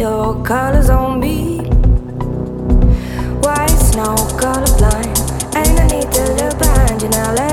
your colors on me. White snow, colorblind? Ain't I need to look behind you now?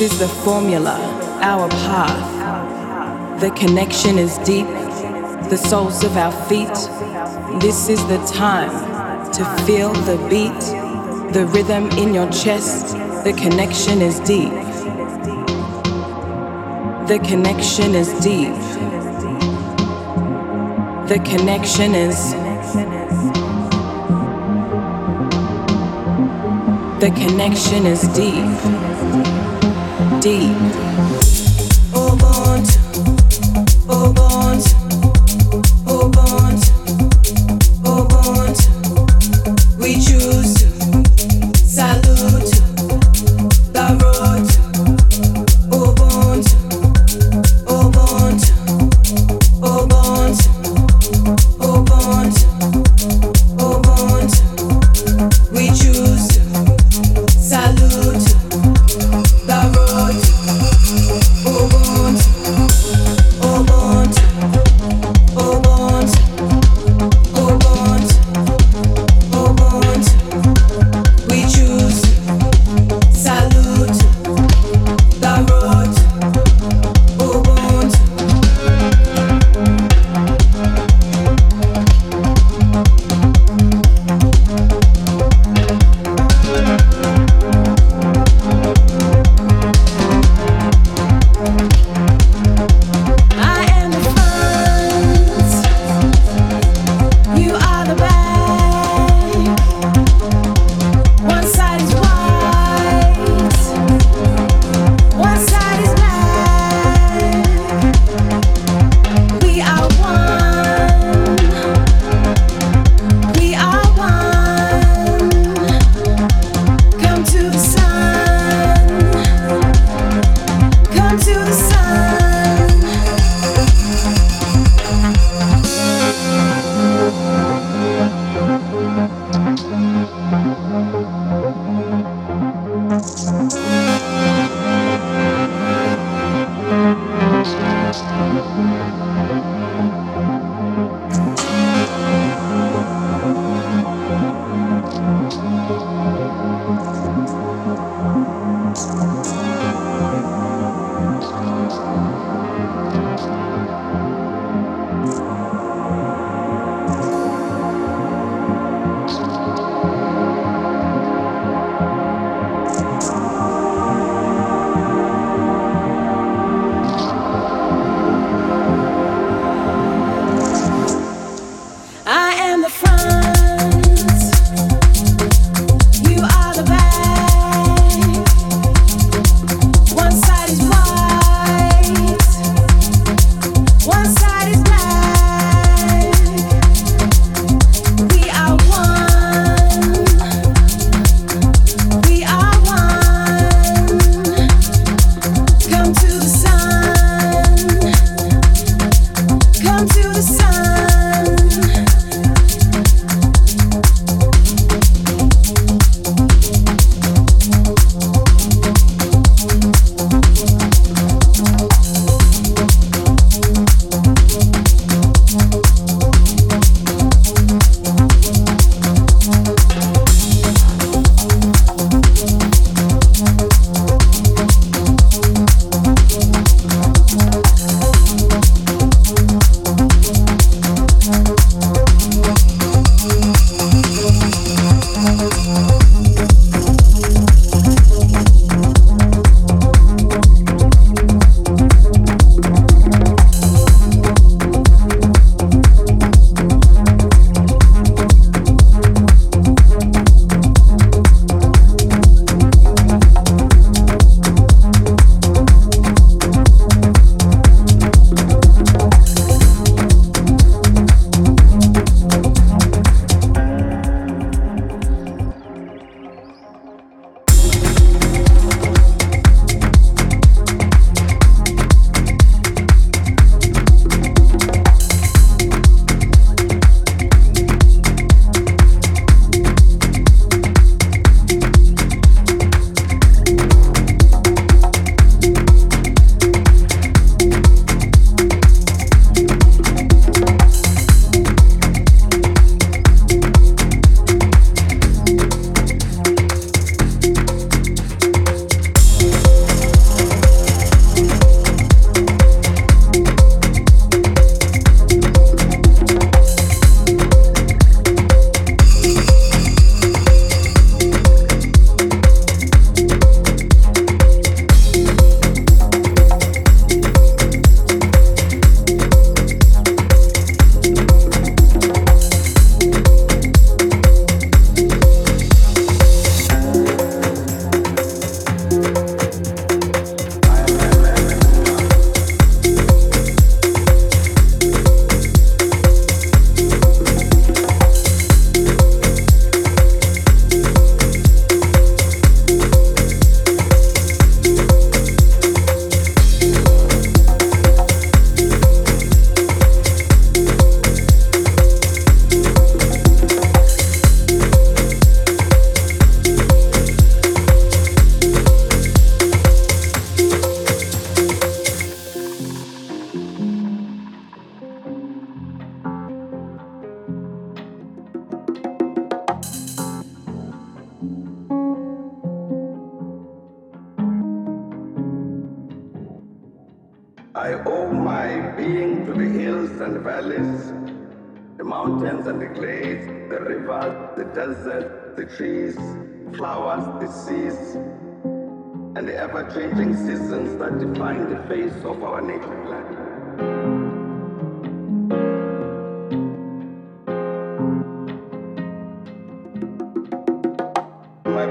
This is the formula, our path. The connection is deep, the soles of our feet. This is the time to feel the beat, the rhythm in your chest. The connection is deep. The connection is deep. The connection is. The connection is deep. Deep.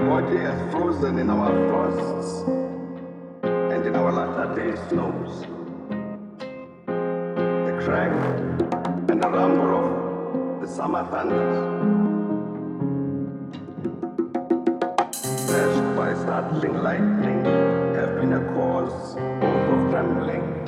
Body has frozen in our frosts and in our latter day snows. The crack and the rumble of the summer thunders. Dashed by startling lightning have been a cause both of trembling